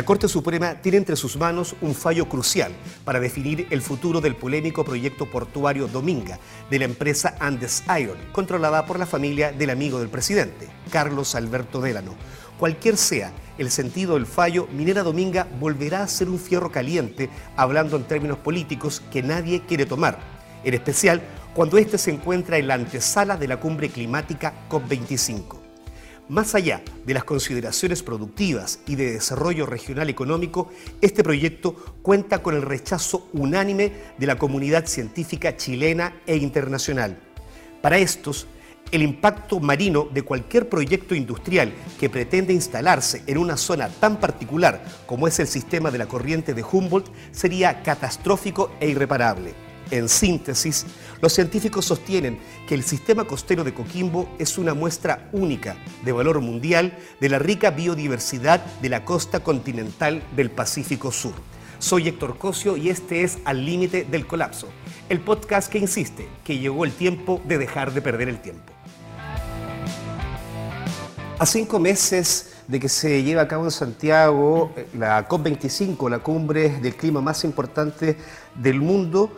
La Corte Suprema tiene entre sus manos un fallo crucial para definir el futuro del polémico proyecto portuario Dominga de la empresa Andes Iron, controlada por la familia del amigo del presidente, Carlos Alberto Delano. Cualquier sea el sentido del fallo, Minera Dominga volverá a ser un fierro caliente, hablando en términos políticos que nadie quiere tomar, en especial cuando éste se encuentra en la antesala de la cumbre climática COP25. Más allá de las consideraciones productivas y de desarrollo regional económico, este proyecto cuenta con el rechazo unánime de la comunidad científica chilena e internacional. Para estos, el impacto marino de cualquier proyecto industrial que pretende instalarse en una zona tan particular como es el sistema de la corriente de Humboldt sería catastrófico e irreparable. En síntesis, los científicos sostienen que el sistema costero de Coquimbo es una muestra única de valor mundial de la rica biodiversidad de la costa continental del Pacífico Sur. Soy Héctor Cosio y este es Al Límite del Colapso, el podcast que insiste que llegó el tiempo de dejar de perder el tiempo. A cinco meses de que se lleve a cabo en Santiago eh, la COP25, la cumbre del clima más importante del mundo,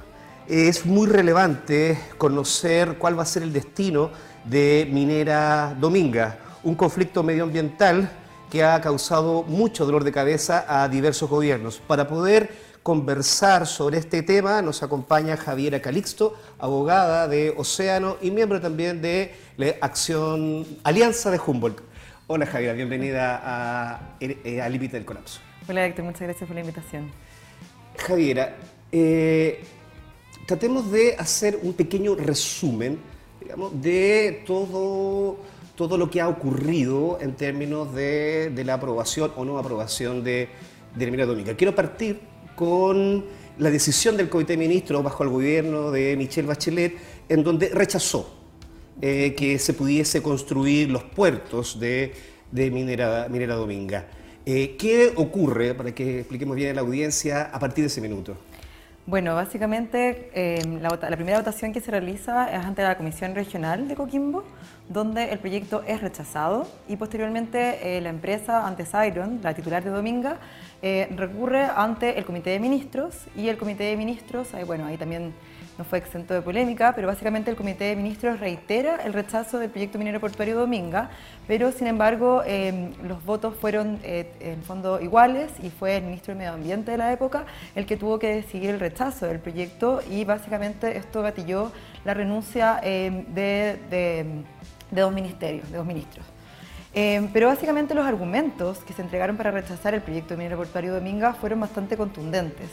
es muy relevante conocer cuál va a ser el destino de Minera Dominga, un conflicto medioambiental que ha causado mucho dolor de cabeza a diversos gobiernos. Para poder conversar sobre este tema nos acompaña Javiera Calixto, abogada de Océano y miembro también de la Acción Alianza de Humboldt. Hola Javiera, bienvenida a, eh, a Límite del Colapso. Hola Héctor, muchas gracias por la invitación. Javiera, eh, tratemos de hacer un pequeño resumen digamos, de todo, todo lo que ha ocurrido en términos de, la aprobación o no aprobación de, de la Dominga. Quiero partir con la decisión del Comité de Ministros bajo el gobierno de Michelle Bachelet, en donde rechazó eh, que se pudiese construir los puertos de, Minera, Minera Dominga. Eh, ¿Qué ocurre, para que expliquemos bien a la audiencia, a partir de ese minuto? Bueno, básicamente em, la, primera votación que se realiza es ante la Comisión Regional de Coquimbo, donde el proyecto es rechazado y posteriormente eh, la empresa antes Iron, la titular de Dominga, eh, recurre ante el Comité de Ministros y el Comité de Ministros, bueno, ahí también no fue exento de polémica, pero básicamente el Comité de Ministros reitera el rechazo del proyecto minero portuario Dominga, pero sin embargo em, los votos fueron eh, en fondo iguales y fue el ministro de Medio Ambiente de la época el que tuvo que decidir el rechazo del proyecto y básicamente esto gatilló la renuncia em, de, dos ministerios, de dos ministros. Em, pero básicamente los argumentos que se entregaron para rechazar el proyecto minero portuario Dominga fueron bastante contundentes.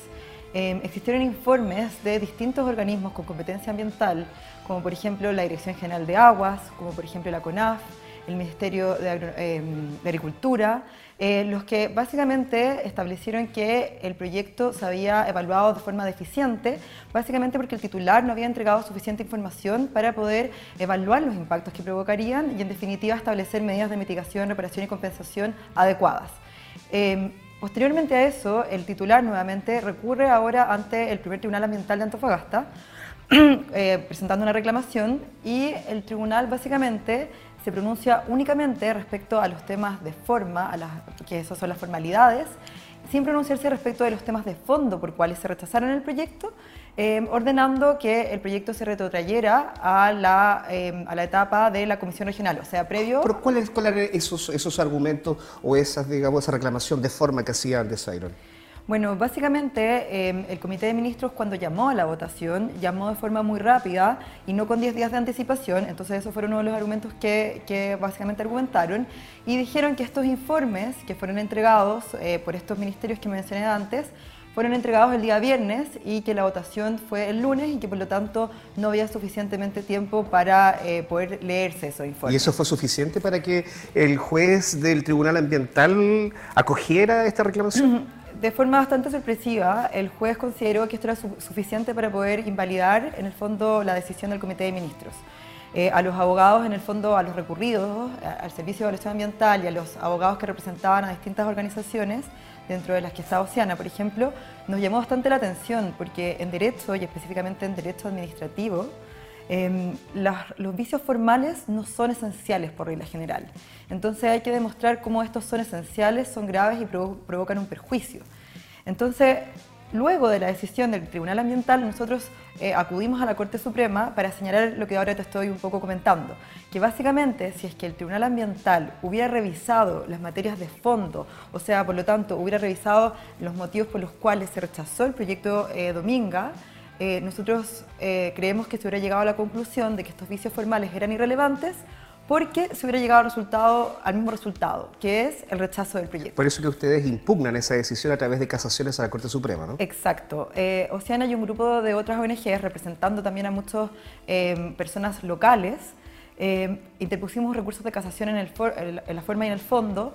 Em, existieron informes de distintos organismos con competencia ambiental, como por ejemplo la Dirección General de Aguas, como por ejemplo la CONAF, el Ministerio de, em, Agricultura, eh, los que básicamente establecieron que el proyecto se había evaluado de forma deficiente, básicamente porque el titular no había entregado suficiente información para poder evaluar los impactos que provocarían y en definitiva establecer medidas de mitigación, reparación y compensación adecuadas. Em, Posteriormente a eso, el titular nuevamente recurre ahora ante el primer Tribunal Ambiental de Antofagasta, eh, presentando una reclamación y el tribunal básicamente se pronuncia únicamente respecto a los temas de forma, que esas son las formalidades, sin pronunciarse respecto de los temas de fondo por cuales se rechazaron el proyecto, eh, ordenando que el proyecto se retrotrayera a la, eh, a la etapa de la Comisión Regional, o sea, previo... ¿Pero cuáles eran esos, esos argumentos o esas, digamos, esa reclamación de forma que hacía Andes Iron? Bueno, básicamente em, el Comité de Ministros cuando llamó a la votación, llamó de forma muy rápida y no con 10 días de anticipación, entonces esos fueron uno de los argumentos que, que básicamente argumentaron y dijeron que estos informes que fueron entregados eh, por estos ministerios que mencioné antes, fueron entregados el día viernes y que la votación fue el lunes y que por lo tanto no había suficientemente tiempo para eh, poder leerse esos informes. ¿Y eso fue suficiente para que el juez del Tribunal Ambiental acogiera esta reclamación? De forma bastante sorpresiva, el juez consideró que esto era suficiente para poder invalidar, en el fondo, la decisión del Comité de Ministros. Eh, a los abogados, en el fondo, a los recurridos, al Servicio de Evaluación Ambiental y a los abogados que representaban a distintas organizaciones, dentro de las que está Oceana, por ejemplo, nos llamó bastante la atención porque en derecho, y específicamente en derecho administrativo, Em, los vicios formales no son esenciales por regla general. Entonces hay que demostrar cómo estos son esenciales, son graves y provocan un perjuicio. Entonces, luego de la decisión del Tribunal Ambiental, nosotros eh, acudimos a la Corte Suprema para señalar lo que ahora te estoy un poco comentando, que básicamente si es que el Tribunal Ambiental hubiera revisado las materias de fondo, o sea, por lo tanto, hubiera revisado los motivos por los cuales se rechazó el proyecto eh, Dominga, eh, nosotros eh, creemos que se hubiera llegado a la conclusión de que estos vicios formales eran irrelevantes porque se hubiera llegado al, resultado, al mismo resultado, que es el rechazo del proyecto. Por eso que ustedes impugnan esa decisión a través de casaciones a la Corte Suprema, ¿no? Exacto. Eh, Oceana y un grupo de otras ONGs, representando también a muchas eh, personas locales, interpusimos recursos de casación en, el en, la forma y en el fondo,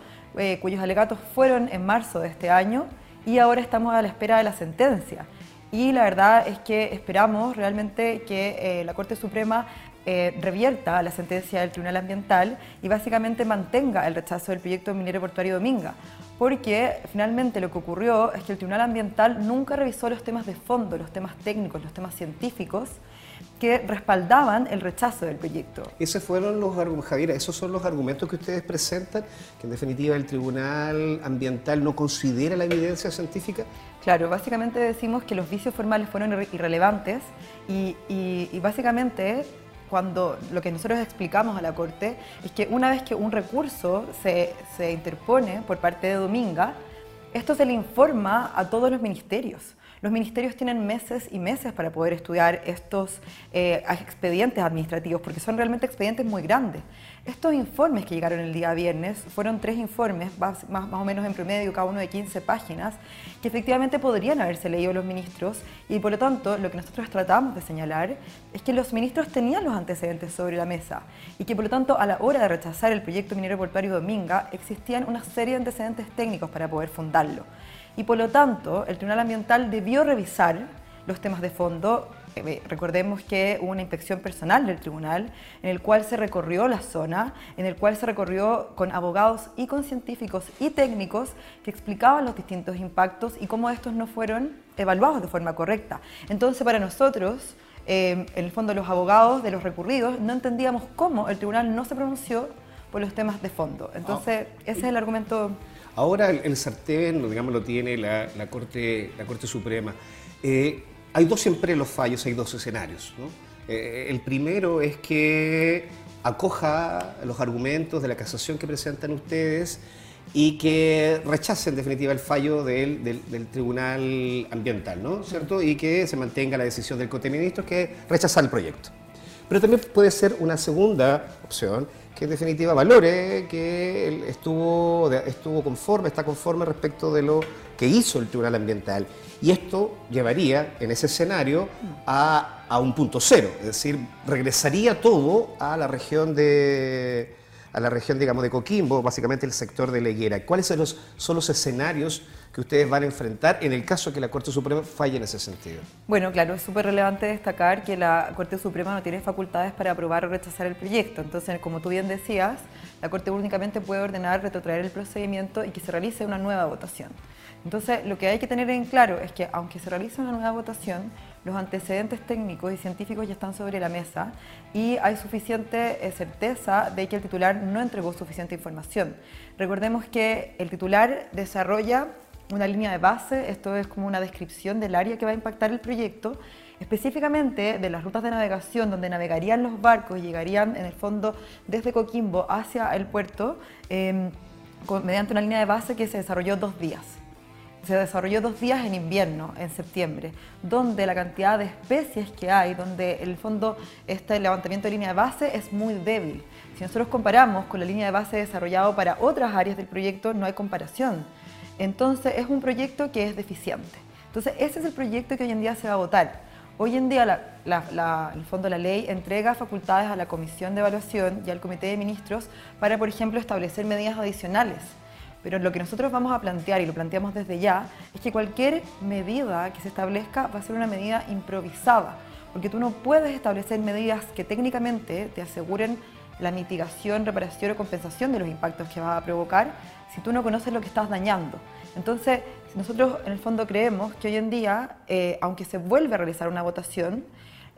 cuyos alegatos fueron en marzo de este año, y ahora estamos a la espera de la sentencia y la verdad es que esperamos realmente que eh, la Corte Suprema eh, revierta la sentencia del Tribunal Ambiental y básicamente mantenga el rechazo del proyecto minero portuario Dominga, porque finalmente lo que ocurrió es que el Tribunal Ambiental nunca revisó los temas de fondo, los temas técnicos, los temas científicos, que respaldaban el rechazo del proyecto. Esos fueron los Javier, esos son los argumentos que ustedes presentan, que en definitiva el Tribunal Ambiental no considera la evidencia científica. Claro, básicamente decimos que los vicios formales fueron irrelevantes y, y básicamente cuando lo que nosotros explicamos a la Corte es que una vez que un recurso se, se interpone por parte de Dominga, esto se le informa a todos los ministerios. Los ministerios tienen meses y meses para poder estudiar estos eh, expedientes administrativos, porque son realmente expedientes muy grandes. Estos informes que llegaron el día viernes fueron tres informes, más, más, o menos en promedio, cada uno de 15 páginas, que efectivamente podrían haberse leído los ministros y por lo tanto lo que nosotros tratamos de señalar es que los ministros tenían los antecedentes sobre la mesa y que por lo tanto a la hora de rechazar el proyecto minero portuario Dominga existían una serie de antecedentes técnicos para poder fundarlo y por lo tanto el Tribunal Ambiental debió revisar los temas de fondo. Eh, recordemos que hubo una inspección personal del tribunal en el cual se recorrió la zona, en el cual se recorrió con abogados y con científicos y técnicos que explicaban los distintos impactos y cómo estos no fueron evaluados de forma correcta. Entonces, para nosotros, eh, en el fondo los abogados de los recurridos no entendíamos cómo el tribunal no se pronunció por los temas de fondo. Entonces, ah, ese es el argumento Ahora el, sartén, digamos, lo tiene la, Corte, la Corte Suprema. Eh, hay dos siempre los fallos, hay dos escenarios. Eh, el primero es que acoja los argumentos de la casación que presentan ustedes y que rechacen en definitiva el fallo del, del, Tribunal Ambiental, ¿no? ¿Cierto? Y que se mantenga la decisión del Corte de Ministros que rechazar el proyecto. Pero también puede ser una segunda opción, que en definitiva valore que él estuvo, estuvo conforme, está conforme respecto de lo que hizo el Tribunal Ambiental. Y esto llevaría, en ese escenario, a, a un punto cero, es decir, regresaría todo a la región de a la región, digamos, de Coquimbo, básicamente el sector de Leguera. ¿Cuáles son los, son los escenarios que ustedes van a enfrentar en el caso que la Corte Suprema falle en ese sentido? Bueno, claro, es súper relevante destacar que la Corte Suprema no tiene facultades para aprobar o rechazar el proyecto. Entonces, como tú bien decías, la Corte únicamente puede ordenar retrotraer el procedimiento y que se realice una nueva votación. Entonces, lo que hay que tener en claro es que aunque se realice una nueva votación, los antecedentes técnicos y científicos ya están sobre la mesa y hay suficiente eh, certeza de que el titular no entregó suficiente información. Recordemos que el titular desarrolla una línea de base, esto es como una descripción del área que va a impactar el proyecto, específicamente de las rutas de navegación donde navegarían los barcos y llegarían en el fondo desde Coquimbo hacia el puerto em, mediante una línea de base que se desarrolló dos días se desarrolló dos días en invierno, en septiembre, donde la cantidad de especies que hay, donde el fondo este levantamiento de línea de base es muy débil. Si nosotros comparamos con la línea de base desarrollado para otras áreas del proyecto, no hay comparación. Entonces es un proyecto que es deficiente. Entonces ese es el proyecto que hoy en día se va a votar. Hoy en día, la, el fondo de la ley entrega facultades a la Comisión de Evaluación y al Comité de Ministros para, por ejemplo, establecer medidas adicionales pero lo que nosotros vamos a plantear, y lo planteamos desde ya, es que cualquier medida que se establezca va a ser una medida improvisada, porque tú no puedes establecer medidas que técnicamente te aseguren la mitigación, reparación o compensación de los impactos que va a provocar si tú no conoces lo que estás dañando. Entonces, nosotros en el fondo creemos que hoy en día, eh, aunque se vuelve a realizar una votación,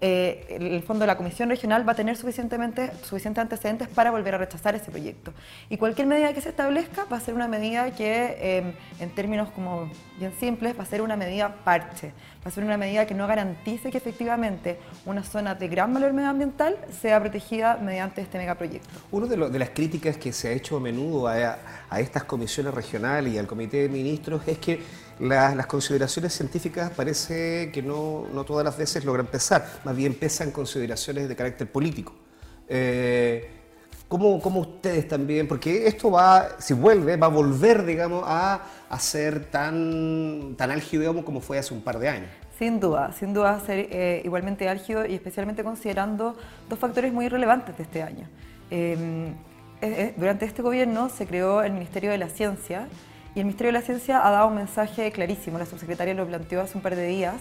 eh, el fondo de la Comisión Regional va a tener suficientemente, suficientes antecedentes para volver a rechazar ese proyecto. Y cualquier medida que se establezca va a ser una medida que, em, en términos como bien simples, va a ser una medida parche, va a ser una medida que no garantice que efectivamente una zona de gran valor medioambiental sea protegida mediante este megaproyecto. Una de, de las críticas que se ha hecho a menudo a, a estas comisiones regionales y al Comité de Ministros es que las, consideraciones científicas parece que no, no, todas las veces logran pesar, más bien pesan consideraciones de carácter político. Eh, ¿cómo, ¿cómo, ustedes también? Porque esto va, si vuelve, va a volver, digamos, a, a ser tan, tan álgido como fue hace un par de años. Sin duda, sin duda va a ser eh, igualmente álgido y especialmente considerando dos factores muy relevantes de este año. Eh, durante este gobierno se creó el Ministerio de la Ciencia, y el Ministerio de la Ciencia ha dado un mensaje clarísimo, la subsecretaria lo planteó hace un par de días,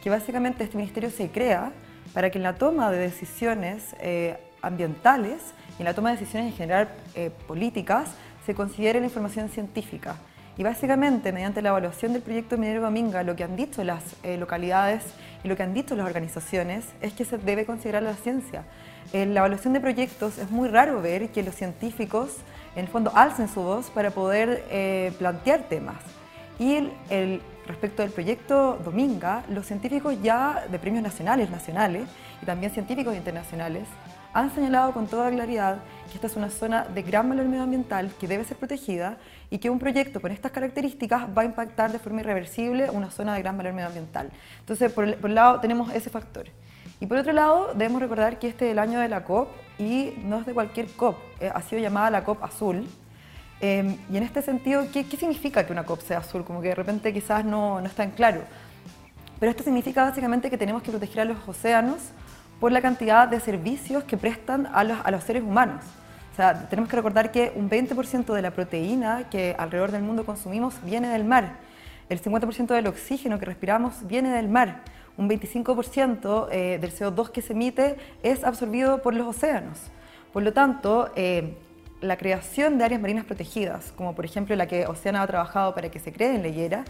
que básicamente este ministerio se crea para que en la toma de decisiones eh, ambientales y en la toma de decisiones en general eh, políticas se considere la información científica. Y básicamente, mediante la evaluación del proyecto minero Dominga, lo que han dicho las eh, localidades y lo que han dicho las organizaciones es que se debe considerar la ciencia. En la evaluación de proyectos es muy raro ver que los científicos en el fondo alcen su voz para poder eh, plantear temas. Y el, respecto del proyecto Dominga, los científicos ya de premios nacionales, nacionales y también científicos internacionales han señalado con toda claridad que esta es una zona de gran valor medioambiental que debe ser protegida y que un proyecto con estas características va a impactar de forma irreversible una zona de gran valor medioambiental. Entonces, por, por un lado tenemos ese factor. Y por otro lado, debemos recordar que este es el año de la COP y no es de cualquier COP, eh, ha sido llamada la COP azul. Em, y en este sentido, ¿qué, significa que una COP sea azul? Como que de repente quizás no, no está en claro. Pero esto significa básicamente que tenemos que proteger a los océanos por la cantidad de servicios que prestan a los, a los seres humanos. O sea, tenemos que recordar que un 20% de la proteína que alrededor del mundo consumimos viene del mar. El 50% del oxígeno que respiramos viene del mar un 25% eh, del CO2 que se emite es absorbido por los océanos. Por lo tanto, eh, la creación de áreas marinas protegidas, como por ejemplo la que Oceana ha trabajado para que se cree en Leyera,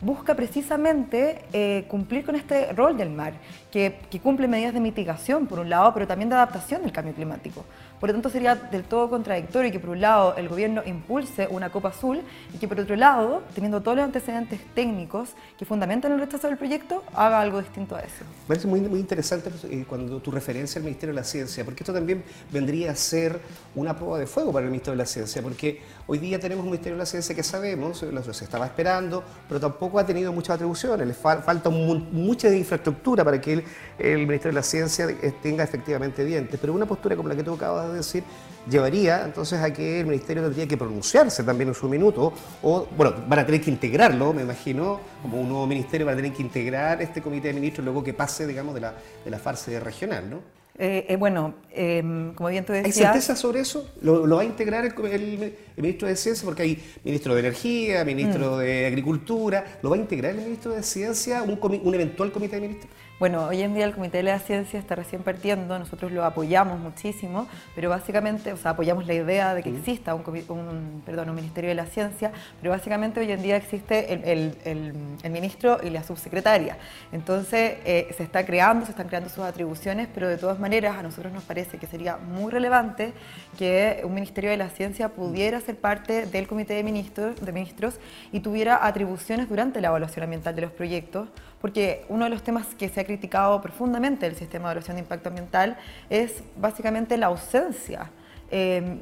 busca precisamente eh, cumplir con este rol del mar, que, que, cumple medidas de mitigación, por un lado, pero también de adaptación del cambio climático. Por lo tanto, sería del todo contradictorio que por un lado el gobierno impulse una Copa Azul y que por otro lado, teniendo todos los antecedentes técnicos que fundamentan el rechazo del proyecto, haga algo distinto a eso. Me parece muy, muy interesante eh, cuando tu referencia al Ministerio de la Ciencia, porque esto también vendría a ser una prueba de fuego para el Ministerio de la Ciencia, porque hoy día tenemos un Ministerio de la Ciencia que sabemos, lo se estaba esperando, pero tampoco ha tenido muchas atribuciones, le falta mucha infraestructura para que el, el Ministerio de la Ciencia tenga efectivamente dientes, pero una postura como la que tú acabas de decir, llevaría entonces a que el Ministerio tendría que pronunciarse también en su minuto, o bueno, van a tener que integrarlo, me imagino, como un nuevo ministerio, van a tener que integrar este comité de ministros luego que pase, digamos, de la, de la fase regional, ¿no? Eh, eh, bueno, em, como bien tú decías... ¿Hay certeza sobre eso? ¿Lo, va a integrar el, ministro de Ciencia? Porque hay ministro de Energía, ministro mm. de Agricultura. ¿Lo va a integrar el ministro de Ciencia, un, un eventual comité de ministros? Bueno, hoy en día el Comité de la Ciencia está recién partiendo, nosotros lo apoyamos muchísimo, pero básicamente, o sea, apoyamos la idea de que exista un, un, perdón, un Ministerio de la Ciencia, pero básicamente hoy en día existe el, el, ministro y la subsecretaria. Entonces, eh, se está creando, se están creando sus atribuciones, pero de todas maneras a nosotros nos parece que sería muy relevante que un Ministerio de la Ciencia pudiera ser parte del Comité de Ministros, de ministros y tuviera atribuciones durante la evaluación ambiental de los proyectos, porque uno de los temas que se ha criticado profundamente del sistema de evaluación de impacto ambiental es básicamente la ausencia eh,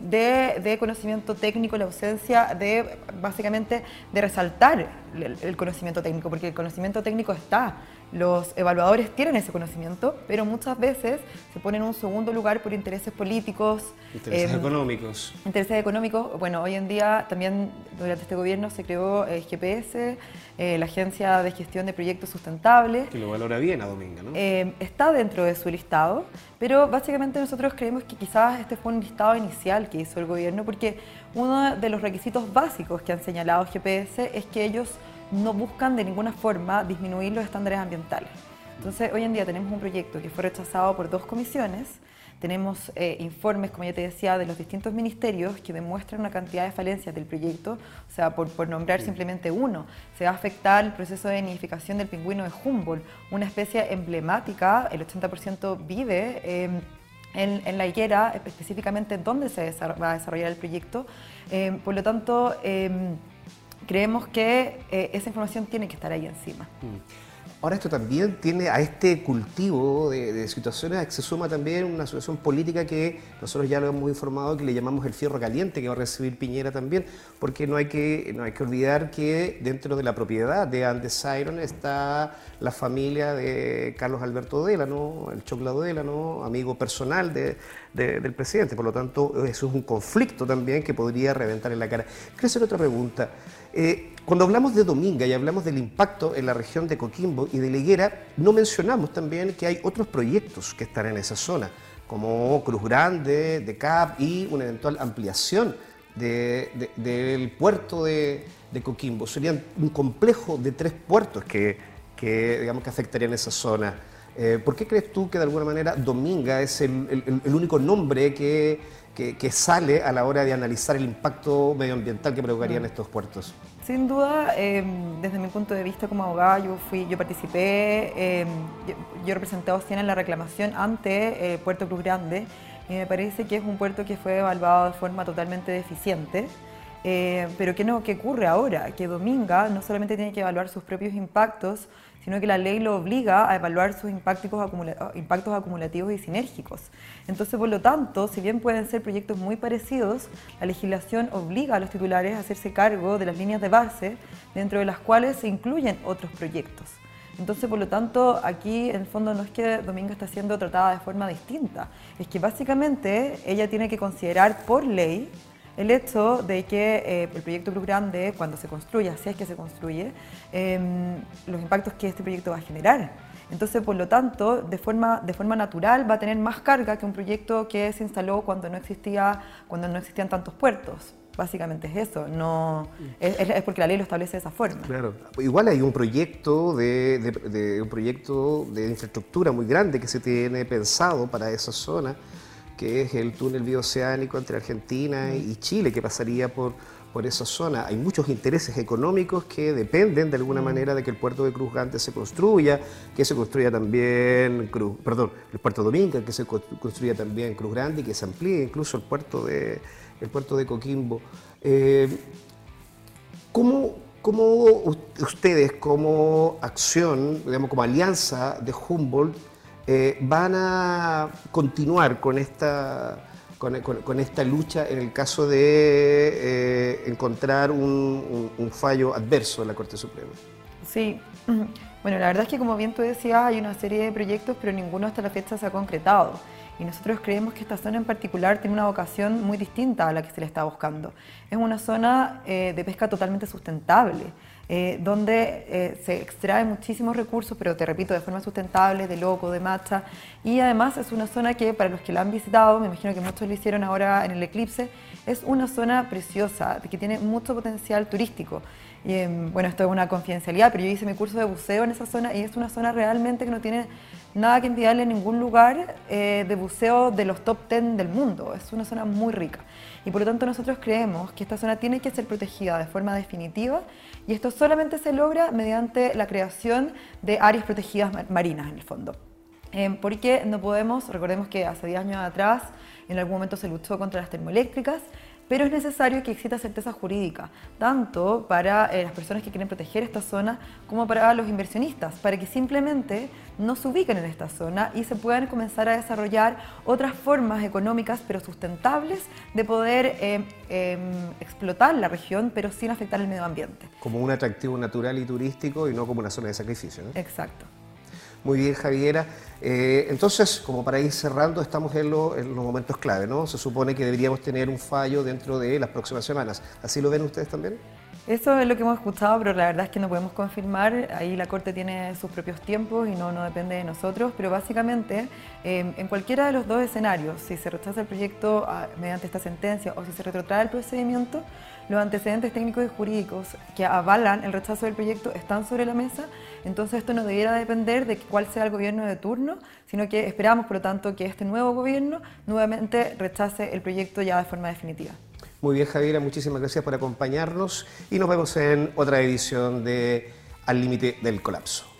de, conocimiento técnico, la ausencia de, básicamente, de resaltar el, conocimiento técnico, porque el conocimiento técnico está, los evaluadores tienen ese conocimiento, pero muchas veces se ponen en un segundo lugar por intereses políticos. Intereses em, económicos. Intereses económicos. Bueno, hoy en día también durante este gobierno se creó el eh, GPS, eh, la Agencia de Gestión de Proyectos Sustentables. Que lo valora bien a Dominga, ¿no? Em, está dentro de su listado, pero básicamente nosotros creemos que quizás este fue un listado inicial que hizo el gobierno, porque uno de los requisitos básicos que han señalado GPS es que ellos no buscan de ninguna forma disminuir los estándares ambientales. Entonces, hoy en día tenemos un proyecto que fue rechazado por dos comisiones, Tenemos eh, informes, como ya te decía, de los distintos ministerios que demuestran una cantidad de falencias del proyecto. O sea, por, nombrar simplemente uno, se va a afectar el proceso de nidificación del pingüino de Humboldt, una especie emblemática, el 80% vive. Em, en, la higuera, específicamente donde se va a desarrollar el proyecto. Em, por lo tanto, em, creemos que eh, esa información tiene que estar ahí encima. Mm. Ahora esto también tiene a este cultivo de, situaciones, se suma también una situación política que nosotros ya lo hemos informado, que le llamamos el fierro caliente, que va a recibir Piñera también, porque no hay que, no hay que olvidar que dentro de la propiedad de Andes Iron está la familia de Carlos Alberto Délano, el Choclado Délano, amigo personal del presidente. Por lo tanto, eso es un conflicto también que podría reventar en la cara. Quiero hacer otra pregunta. Eh, cuando hablamos de Dominga y hablamos del impacto en la región de Coquimbo y de Liguera, no mencionamos también que hay otros proyectos que están en esa zona, como Cruz Grande, de CAP y una eventual ampliación del puerto de, Coquimbo. Serían un complejo de tres puertos que, digamos, que afectarían esa zona. Eh, ¿Por qué crees tú que de alguna manera Dominga es el único nombre que que, sale a la hora de analizar el impacto medioambiental que provocarían mm. estos puertos? Sin duda, em, desde mi punto de vista como abogada, yo, fui, yo participé, em, yo, representé a Oceana en la reclamación ante eh, Puerto Cruz Grande y me parece que es un puerto que fue evaluado de forma totalmente deficiente. Eh, pero ¿qué, no, ¿qué ocurre ahora? Que Dominga no solamente tiene que evaluar sus propios impactos, sino que la ley lo obliga a evaluar sus impactos, acumulativos y sinérgicos. Entonces, por lo tanto, si bien pueden ser proyectos muy parecidos, la legislación obliga a los titulares a hacerse cargo de las líneas de base, dentro de las cuales se incluyen otros proyectos. Entonces, por lo tanto, aquí en el fondo no es que Dominga está siendo tratada de forma distinta, es que básicamente ella tiene que considerar por ley el hecho de que eh, el proyecto Cruz Grande, cuando se construya, si es que se construye, em, los impactos que este proyecto va a generar. Entonces, por lo tanto, de forma, de forma natural va a tener más carga que un proyecto que se instaló cuando no, existía, cuando no existían tantos puertos. Básicamente es eso, no, es, porque la ley lo establece de esa forma. Claro, igual hay un proyecto de, un proyecto de infraestructura muy grande que se tiene pensado para esa zona que es el túnel bioceánico entre Argentina y Chile, que pasaría por, por esa zona. Hay muchos intereses económicos que dependen de alguna manera de que el puerto de Cruz Grande se construya, que se construya también Cruz, perdón, el puerto Dominga, que se construya también Cruz Grande y que se amplíe incluso el puerto de, el puerto de Coquimbo. Eh, ¿cómo, ustedes como acción, digamos, como alianza de Humboldt, eh, van a continuar con esta, con, esta lucha en el caso de eh, encontrar un, fallo adverso en la Corte Suprema. Sí, bueno, la verdad es que como bien tú decías, hay una serie de proyectos, pero ninguno hasta la fecha se ha concretado. Y nosotros creemos que esta zona en particular tiene una vocación muy distinta a la que se le está buscando. Es una zona eh, de pesca totalmente sustentable. Eh, donde eh, se extrae muchísimos recursos, pero te repito, de forma sustentable, de loco, de macha, y además es una zona que para los que la han visitado, me imagino que muchos lo hicieron ahora en el eclipse, es una zona preciosa, que tiene mucho potencial turístico. Y, em, bueno, esto es una confidencialidad, pero yo hice mi curso de buceo en esa zona y es una zona realmente que no tiene nada que envidiarle en ningún lugar eh, de buceo de los top 10 del mundo. Es una zona muy rica. Y por lo tanto nosotros creemos que esta zona tiene que ser protegida de forma definitiva y esto solamente se logra mediante la creación de áreas protegidas marinas en el fondo. Eh, porque no podemos, recordemos que hace 10 años atrás en algún momento se luchó contra las termoeléctricas pero es necesario que exista certeza jurídica, tanto para eh, las personas que quieren proteger esta zona como para los inversionistas, para que simplemente no se ubiquen en esta zona y se puedan comenzar a desarrollar otras formas económicas pero sustentables de poder eh, em, explotar la región pero sin afectar el medio ambiente. Como un atractivo natural y turístico y no como una zona de sacrificio. ¿no? Exacto. Muy bien, Javiera. Eh, entonces, como para ir cerrando, estamos en, los momentos clave, ¿no? Se supone que deberíamos tener un fallo dentro de las próximas semanas. ¿Así lo ven ustedes también? Eso es lo que hemos escuchado, pero la verdad es que no podemos confirmar. Ahí la Corte tiene sus propios tiempos y no, no depende de nosotros. Pero básicamente, em, en cualquiera de los dos escenarios, si se rechaza el proyecto ah, mediante esta sentencia o si se retrotrae el procedimiento, los antecedentes técnicos y jurídicos que avalan el rechazo del proyecto están sobre la mesa. Entonces, esto no debiera depender de cuál sea el gobierno de turno, sino que esperamos, por lo tanto, que este nuevo gobierno nuevamente rechace el proyecto ya de forma definitiva. Muy bien, Javiera, muchísimas gracias por acompañarnos y nos vemos en otra edición de Al Límite del Colapso.